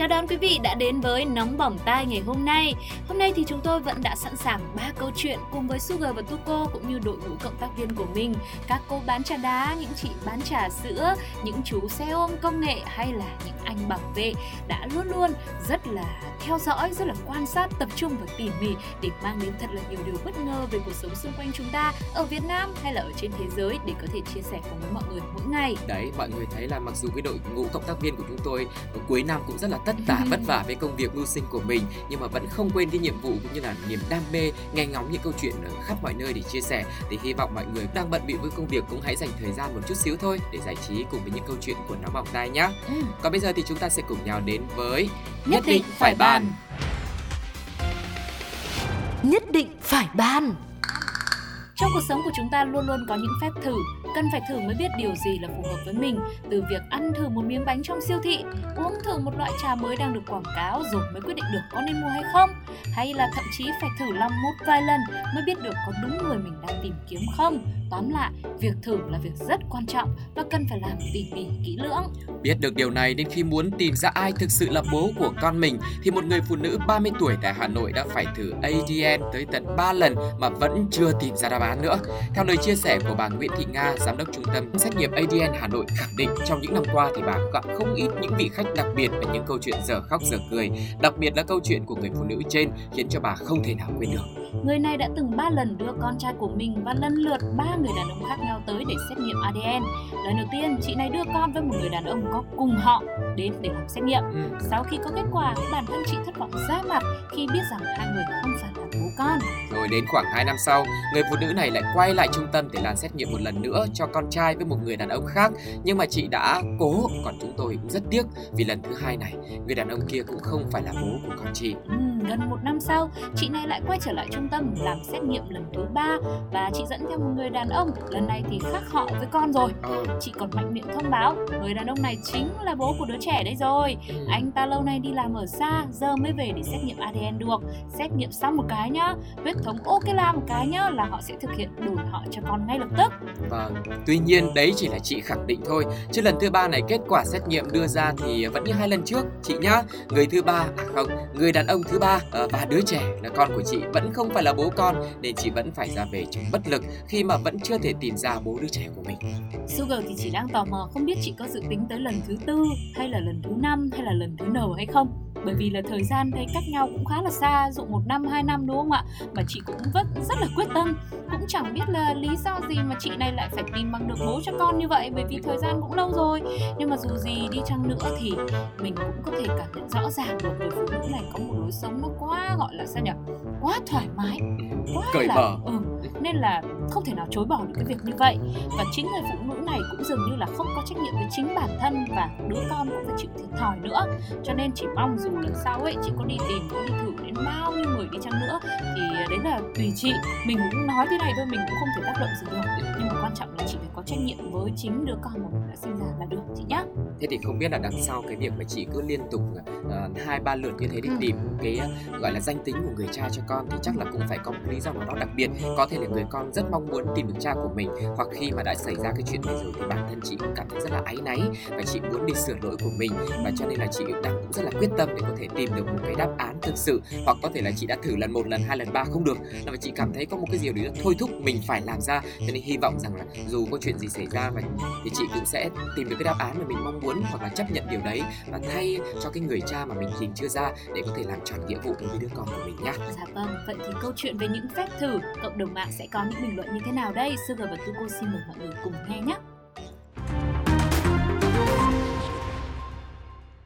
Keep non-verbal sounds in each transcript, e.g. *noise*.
Chào đón quý vị đã đến với Nóng Bỏng Tai ngày hôm nay. Hôm nay thì chúng tôi vẫn đã sẵn sàng ba câu chuyện cùng với Sugar và Tuko cũng như đội ngũ cộng tác viên của mình. Các cô bán trà đá, những chị bán trà sữa, những chú xe ôm công nghệ hay là những anh bảo vệ đã luôn luôn rất là theo dõi, rất là quan sát, tập trung và tỉ mỉ để mang đến thật là nhiều điều bất ngờ về cuộc sống xung quanh chúng ta ở Việt Nam hay là ở trên thế giới để có thể chia sẻ cùng với mọi người mỗi ngày. Đấy, mọi người thấy là mặc dù cái đội ngũ cộng tác viên của chúng tôi ở cuối năm cũng rất là tất tả vất vả với công việc mưu sinh của mình nhưng mà vẫn không quên cái nhiệm vụ cũng như là niềm đam mê nghe ngóng những câu chuyện ở khắp mọi nơi để chia sẻ thì hy vọng mọi người đang bận bịu với công việc cũng hãy dành thời gian một chút xíu thôi để giải trí cùng với những câu chuyện của nóng bỏng tai nhé. Ừ. Còn bây giờ thì chúng ta sẽ cùng nhau đến với Nhất định phải bàn. Nhất định phải ban Trong cuộc sống của chúng ta luôn luôn có những phép thử, cần phải thử mới biết điều gì là phù hợp với mình. Từ việc ăn thử một miếng bánh trong siêu thị, uống thử một loại trà mới đang được quảng cáo rồi mới quyết định được có nên mua hay không, hay là thậm chí phải thử lòng một vài lần mới biết được có đúng người mình đang tìm kiếm không. Tóm lại, việc thử là việc rất quan trọng và cần phải làm tỉ mỉ kỹ lưỡng. Biết được điều này nên khi muốn tìm ra ai thực sự là bố của con mình thì một người phụ nữ 30 tuổi tại Hà Nội đã phải thử ADN tới tận 3 lần mà vẫn chưa tìm ra đáp án nữa. Theo lời chia sẻ của bà Nguyễn Thị Nga, giám đốc trung tâm xét nghiệm ADN Hà Nội khẳng định trong những năm qua thì bà gặp không ít những vị khách đặc biệt và những câu chuyện dở khóc dở cười, đặc biệt là câu chuyện của người phụ nữ trên khiến cho bà không thể nào quên được. Người này đã từng 3 lần đưa con trai của mình và lần lượt ba người đàn ông khác nhau tới để xét nghiệm ADN. Lần đầu tiên, chị này đưa con với một người đàn ông có cùng họ đến để làm xét nghiệm. Ừ. Sau khi có kết quả, bản thân chị thất vọng ra mặt khi biết rằng hai người không phải là bố con. Rồi đến khoảng 2 năm sau, người phụ nữ này lại quay lại trung tâm để làm xét nghiệm một lần nữa cho con trai với một người đàn ông khác. Nhưng mà chị đã cố, còn chúng tôi cũng rất tiếc vì lần thứ hai này, người đàn ông kia cũng không phải là bố của con chị. Ừ, gần một năm sau, chị này lại quay trở lại trung tâm làm xét nghiệm lần thứ ba và chị dẫn theo một người đàn ông. Lần này thì khác họ với con rồi. Ờ, Chị còn mạnh miệng thông báo người đàn ông này chính là bố của đứa trẻ đấy rồi. Anh ta lâu nay đi làm ở xa, giờ mới về để xét nghiệm ADN được. Xét nghiệm xong một cái nhá, huyết thống ok la một cái nhá là họ sẽ thực hiện đổi họ cho con ngay lập tức. Vâng, tuy nhiên đấy chỉ là chị khẳng định thôi Chứ lần thứ ba này kết quả xét nghiệm đưa ra thì vẫn như hai lần trước Chị nhá, người thứ ba, à không, người đàn ông thứ ba ờ, và đứa trẻ là con của chị vẫn không phải là bố con Nên chị vẫn phải ra về trong bất lực khi mà vẫn chưa thể tìm ra bố đứa trẻ của mình Sugar thì chỉ đang tò mò không biết chị có dự tính tới lần thứ tư hay là lần thứ năm hay là lần thứ nào hay không. Bởi vì là thời gian đây cách nhau cũng khá là xa, dụ một năm hai năm đúng không ạ? Mà chị cũng vẫn rất là quyết tâm, cũng chẳng biết là lý do gì mà chị này lại phải tìm bằng được bố cho con như vậy bởi vì thời gian cũng lâu rồi. Nhưng mà dù gì đi chăng nữa thì mình cũng có thể cảm nhận rõ ràng được người phụ nữ này có một lối sống nó quá gọi là sao nhỉ? Quá thoải mái, quá Cởi là mở. ừ, nên là không thể nào chối bỏ được cái việc như vậy. Và chính người phụ nữ này cũng dường như là không có trách nhiệm với chính bản thân và đứa con cũng phải chịu thiệt thòi nữa. Cho nên chỉ mong dù lần sau ấy chị có đi tìm có đi thử đến bao nhiêu người đi chăng nữa thì đấy là tùy chị. Mình cũng nói thế này thôi mình cũng không thể tác động gì được. Nhưng quan trọng là chị phải có trách nhiệm với chính đứa con mà mình đã sinh ra là được chị nhá. Thế thì không biết là đằng sau cái việc mà chị cứ liên tục ờ, hai ba lượt như thế để Ừ. tìm cái ờ, gọi là danh tính của người cha cho con thì chắc là cũng phải có một lý do nào đó đặc biệt. Có thể là người con rất mong muốn tìm được cha của mình hoặc khi mà đã xảy ra cái chuyện này rồi thì bản thân chị cũng cảm thấy rất là áy náy và chị muốn đi sửa lỗi của mình. Và cho nên là chị đang cũng rất là quyết tâm để có thể tìm được một cái đáp án thực sự hoặc có thể là chị đã thử lần một lần hai lần ba không được. Là mà chị cảm thấy có một cái điều gì đó thôi thúc mình phải làm ra. Cho nên hy vọng rằng dù có chuyện gì xảy ra và thì chị cũng sẽ tìm được cái đáp án mà mình mong muốn hoặc là chấp nhận điều đấy và thay cho cái người cha mà mình tìm chưa ra để có thể làm tròn nghĩa vụ đối với đứa con của mình nhá Dạ vâng, vậy thì câu chuyện về những phép thử cộng đồng mạng sẽ có những bình luận như thế nào đây? Sugar và Tuko xin mời mọi người cùng nghe nhé.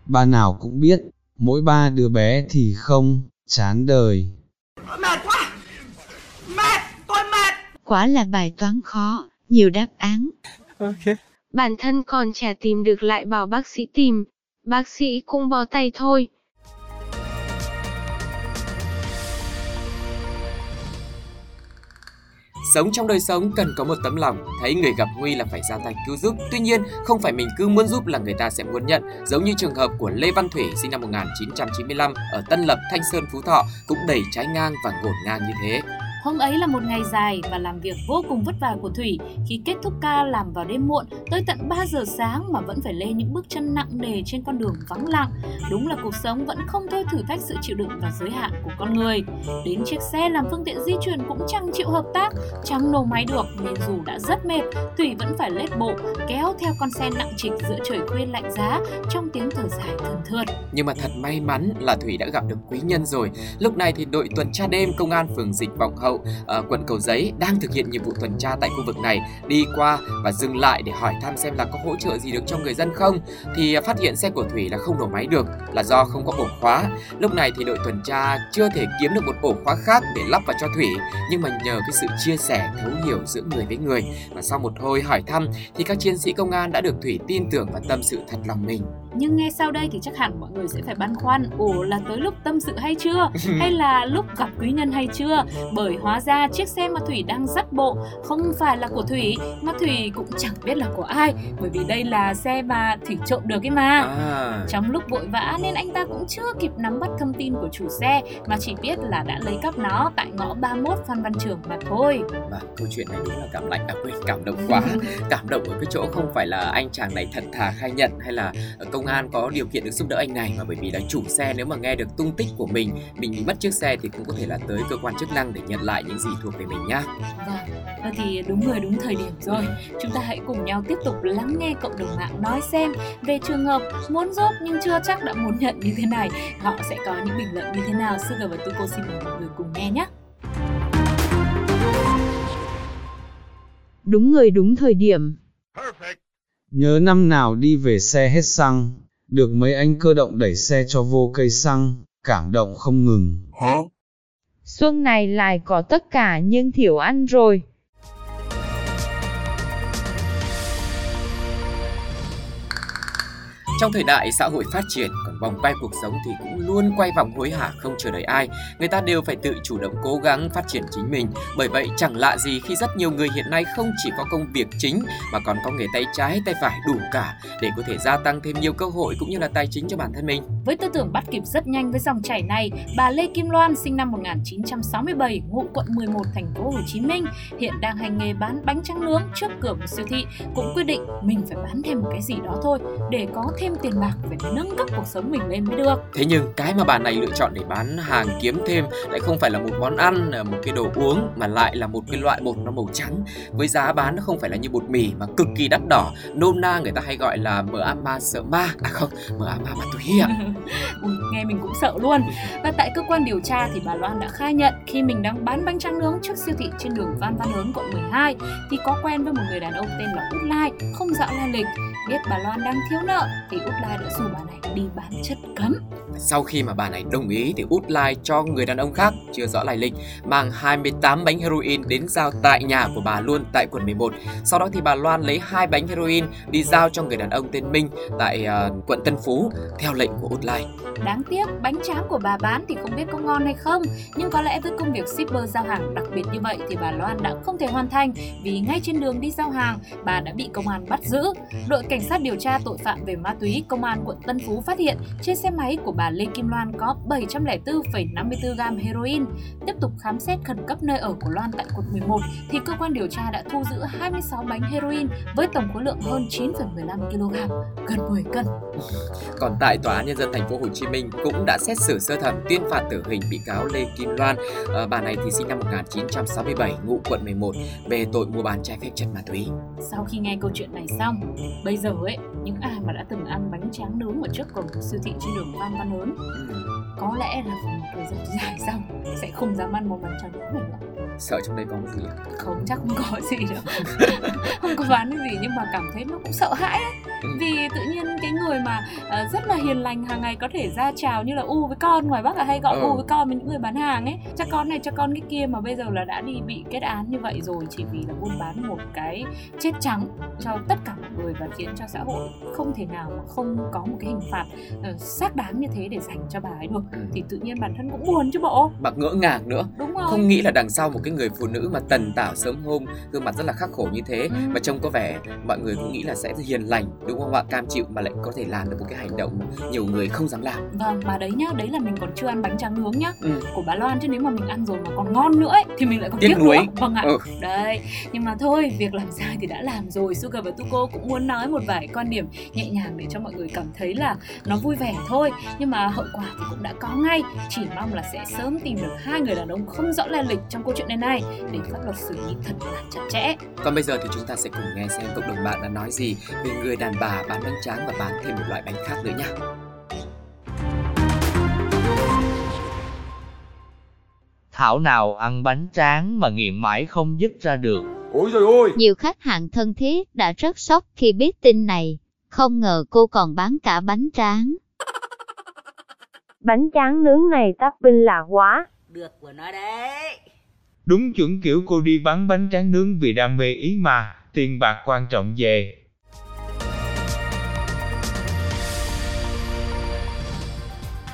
Ba nào cũng biết, mỗi ba đứa bé thì không, chán đời. Mệt quá Mệt Tôi mệt Quả là bài toán khó, nhiều đáp án. Ok Bản thân còn chả tìm được lại bảo bác sĩ tìm. Bác sĩ cũng bó tay thôi. sống trong đời sống cần có một tấm lòng, thấy người gặp nguy là phải ra tay cứu giúp. Tuy nhiên, không phải mình cứ muốn giúp là người ta sẽ muốn nhận, giống như trường hợp của Lê Văn Thủy sinh năm 1995 ở Tân Lập, Thanh Sơn, Phú Thọ cũng đầy trái ngang và ngổn ngang như thế. Hôm ấy là một ngày dài và làm việc vô cùng vất vả của Thủy khi kết thúc ca làm vào đêm muộn tới tận 3 giờ sáng mà vẫn phải lê những bước chân nặng nề trên con đường vắng lặng. Đúng là cuộc sống vẫn không thôi thử thách sự chịu đựng và giới hạn của con người. Đến chiếc xe làm phương tiện di chuyển cũng chẳng chịu hợp tác, chẳng nổ máy được nên dù đã rất mệt, Thủy vẫn phải lết bộ kéo theo con xe nặng trịch giữa trời khuya lạnh giá trong tiếng thở dài thườn thượt. Nhưng mà thật may mắn là Thủy đã gặp được quý nhân rồi. Lúc này thì đội tuần tra đêm công an phường Dịch Vọng Hậu, uh, quận Cầu Giấy đang thực hiện nhiệm vụ tuần tra tại khu vực này đi qua và dừng lại để hỏi thăm xem là có hỗ trợ gì được cho người dân không. Thì ờ, phát hiện xe của Thủy là không nổ máy được là do không có ổ khóa. Lúc này thì đội tuần tra chưa thể kiếm được một ổ khóa khác để lắp vào cho Thủy, nhưng mà nhờ cái sự chia sẻ thấu hiểu giữa người với người và sau một hồi hỏi thăm thì các chiến sĩ công an đã được Thủy tin tưởng và tâm sự thật lòng mình. Nhưng nghe sau đây thì chắc hẳn mọi người sẽ phải băn khoăn Ủa là tới lúc tâm sự hay chưa? *laughs* hay là lúc gặp quý nhân hay chưa? Bởi hóa ra chiếc xe mà Thủy đang dắt bộ không phải là của Thủy Mà Thủy cũng chẳng biết là của ai. Bởi vì đây là xe mà Thủy trộm được ấy mà. À, Trong lúc vội vã nên anh ta cũng chưa kịp nắm bắt thông tin của chủ xe Mà chỉ biết là đã lấy cắp nó tại ngõ 31 Phan Văn Trường mà thôi. Và câu chuyện này đúng là cảm lạnh à quên cảm động quá. *laughs* Cảm động ở cái chỗ không phải là anh chàng này thật thà khai nhận hay là công an có điều kiện được giúp đỡ anh này mà bởi vì là chủ xe nếu mà nghe được tung tích của mình mình bị mất chiếc xe thì cũng có thể là tới cơ quan chức năng để nhận lại những gì thuộc về mình nhá. Vâng, thì đúng người đúng thời điểm rồi. Chúng ta hãy cùng nhau tiếp tục lắng nghe cộng đồng mạng nói xem Về trường hợp muốn giúp nhưng chưa chắc đã muốn nhận như thế này Họ sẽ có những bình luận như thế nào? Sugar và Tuko xin mời mọi người cùng nghe nhé Đúng người đúng thời điểm. Nhớ năm nào đi về xe hết xăng, được mấy anh cơ động đẩy xe cho vô cây xăng, cảm động không ngừng. Xuân này lại có tất cả nhưng thiểu ăn rồi. Trong thời đại xã hội phát triển, còn vòng quay cuộc sống thì cũng luôn quay vòng hối hả không chờ đợi ai. Người ta đều phải tự chủ động cố gắng phát triển chính mình. Bởi vậy chẳng lạ gì khi rất nhiều người hiện nay không chỉ có công việc chính mà còn có nghề tay trái tay phải đủ cả để có thể gia tăng thêm nhiều cơ hội cũng như là tài chính cho bản thân mình. Với tư tưởng bắt kịp rất nhanh với dòng chảy này, bà Lê Kim Loan sinh năm 1967, ngụ quận 11 thành phố Hồ Chí Minh, hiện đang hành nghề bán bánh tráng nướng trước cửa một siêu thị, cũng quyết định mình phải bán thêm một cái gì đó thôi để có thêm tiền bạc phải nâng cấp cuộc sống mình lên mới được. Thế nhưng cái mà bà này lựa chọn để bán hàng kiếm thêm lại không phải là một món ăn, là một cái đồ uống mà lại là một cái loại bột nó màu trắng với giá bán nó không phải là như bột mì mà cực kỳ đắt đỏ. Nôm na người ta hay gọi là mỡ ma sợ ma. À không, mỡ ma ma ạ. *laughs* Ui, nghe mình cũng sợ luôn. Và tại cơ quan điều tra thì bà Loan đã khai nhận khi mình đang bán bánh tráng nướng trước siêu thị trên đường Phan Văn Hớn quận 12 thì có quen với một người đàn ông tên là Út Lai, không rõ lai lịch. Biết bà Loan đang thiếu nợ thì Út Lai đã rủ bà này đi bán chất cấm. Sau khi mà bà này đồng ý thì út lai cho người đàn ông khác chưa rõ lai lịch mang 28 bánh heroin đến giao tại nhà của bà luôn tại quận 11. Sau đó thì bà Loan lấy hai bánh heroin đi giao cho người đàn ông tên Minh tại uh, quận Tân Phú theo lệnh của út lai. Đáng tiếc bánh tráng của bà bán thì không biết có ngon hay không Nhưng có lẽ với công việc shipper giao hàng đặc biệt như vậy thì bà Loan đã không thể hoàn thành Vì ngay trên đường đi giao hàng bà đã bị công an bắt giữ Đội cảnh sát điều tra tội phạm về ma túy công an quận Tân Phú phát hiện trên xe máy của bà Lê Kim Loan có 704,54 gam heroin Tiếp tục khám xét khẩn cấp nơi ở của Loan tại quận 11 thì cơ quan điều tra đã thu giữ 26 bánh heroin với tổng khối lượng hơn 9,15 kg, gần 10 cân Còn tại tòa án nhân dân thành phố Hồ Chí Minh cũng đã xét xử sơ thẩm tuyên phạt tử hình bị cáo Lê Kim Loan. Ờ, bà này thì sinh năm 1967, ngụ quận 11 về tội mua bán trái phép chất ma túy. Sau khi nghe câu chuyện này xong, bây giờ ấy, những ai mà đã từng ăn bánh tráng nướng ở trước cổng siêu thị trên đường Phan Văn Hớn có lẽ là một thời gian *laughs* dài xong sẽ không dám ăn món bánh tráng nướng này nữa. Sợ trong đây có gì ạ? Không chắc không có gì đâu. *laughs* không có bán cái gì nhưng mà cảm thấy nó cũng sợ hãi ấy. Ừ. vì tự nhiên cái người mà ờ, rất là hiền lành hàng ngày có thể ra chào như là u với con ngoài bắc là hay gọi Ừ. u với con với những người bán hàng ấy cho con này cho con cái kia mà bây giờ là đã đi bị kết án như vậy rồi chỉ vì là buôn bán một cái chết trắng cho tất cả mọi người và khiến cho xã hội không thể nào mà không có một cái hình phạt ờ, xác đáng như thế để dành cho bà ấy được Ừ. thì tự nhiên bản thân cũng buồn chứ bộ Mà ngỡ ngàng nữa đúng rồi không nghĩ là đằng sau một cái người phụ nữ mà tần tảo sớm hôm gương mặt rất là khắc khổ như thế Ừ. mà trông có vẻ mọi người cũng nghĩ là sẽ hiền lành đúng không ạ? Cam chịu mà lại có thể làm được một cái hành động mà nhiều người không dám làm. Vâng, mà đấy nhá, đấy là mình còn chưa ăn bánh tráng nướng nhá. Ừ. Của bà Loan chứ nếu mà mình ăn rồi mà còn ngon nữa ấy Thì mình lại còn Tiếc nuối. Vâng ạ. Ừ. Đấy, nhưng mà thôi, việc làm *laughs* sai thì đã làm rồi. Sugar và Tuko cũng muốn nói một vài quan điểm nhẹ nhàng để cho mọi người cảm thấy là nó vui vẻ thôi. Nhưng mà hậu quả thì cũng đã có ngay. Chỉ mong là sẽ sớm tìm được hai người đàn ông không rõ lai lịch trong câu chuyện này này Để pháp luật xử lý thật là chặt chẽ. Còn bây giờ thì chúng ta sẽ cùng nghe xem cộng đồng bạn đã nói gì về người đàn bà bán bánh tráng và bán thêm một loại bánh khác nữa nha Thảo nào ăn bánh tráng mà nghiện mãi không dứt ra được. Ôi trời ơi Nhiều khách hàng thân thiết đã rất sốc khi biết tin này. Không ngờ cô còn bán cả bánh tráng. Bánh tráng nướng này topping lạ quá. Được của nó đấy Đúng chuẩn kiểu cô đi bán bánh tráng nướng vì đam mê ý mà, tiền bạc quan trọng về.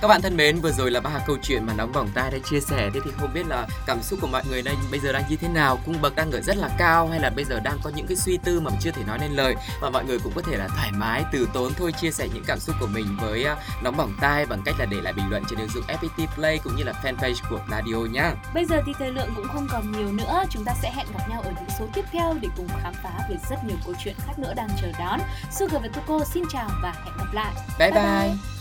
Các bạn thân mến, vừa rồi là ba câu chuyện mà nóng bỏng tai đã chia sẻ. Thế thì không biết là cảm xúc của mọi người đây bây giờ đang như thế nào? Cung bậc đang ở rất là cao hay là bây giờ đang có những cái suy tư mà chưa thể nói nên lời và mọi người cũng có thể là thoải mái từ tốn thôi chia sẻ những cảm xúc của mình với uh, nóng bỏng tai bằng cách là để lại bình luận trên ứng dụng FPT Play cũng như là fanpage của Radio nhá. Bây giờ thì thời lượng cũng không còn nhiều nữa Chúng ta sẽ hẹn gặp nhau ở những số tiếp theo để cùng khám phá về rất nhiều câu chuyện khác nữa đang chờ đón Sugar và Tuko xin chào và hẹn gặp lại Bye Bye bye. bye.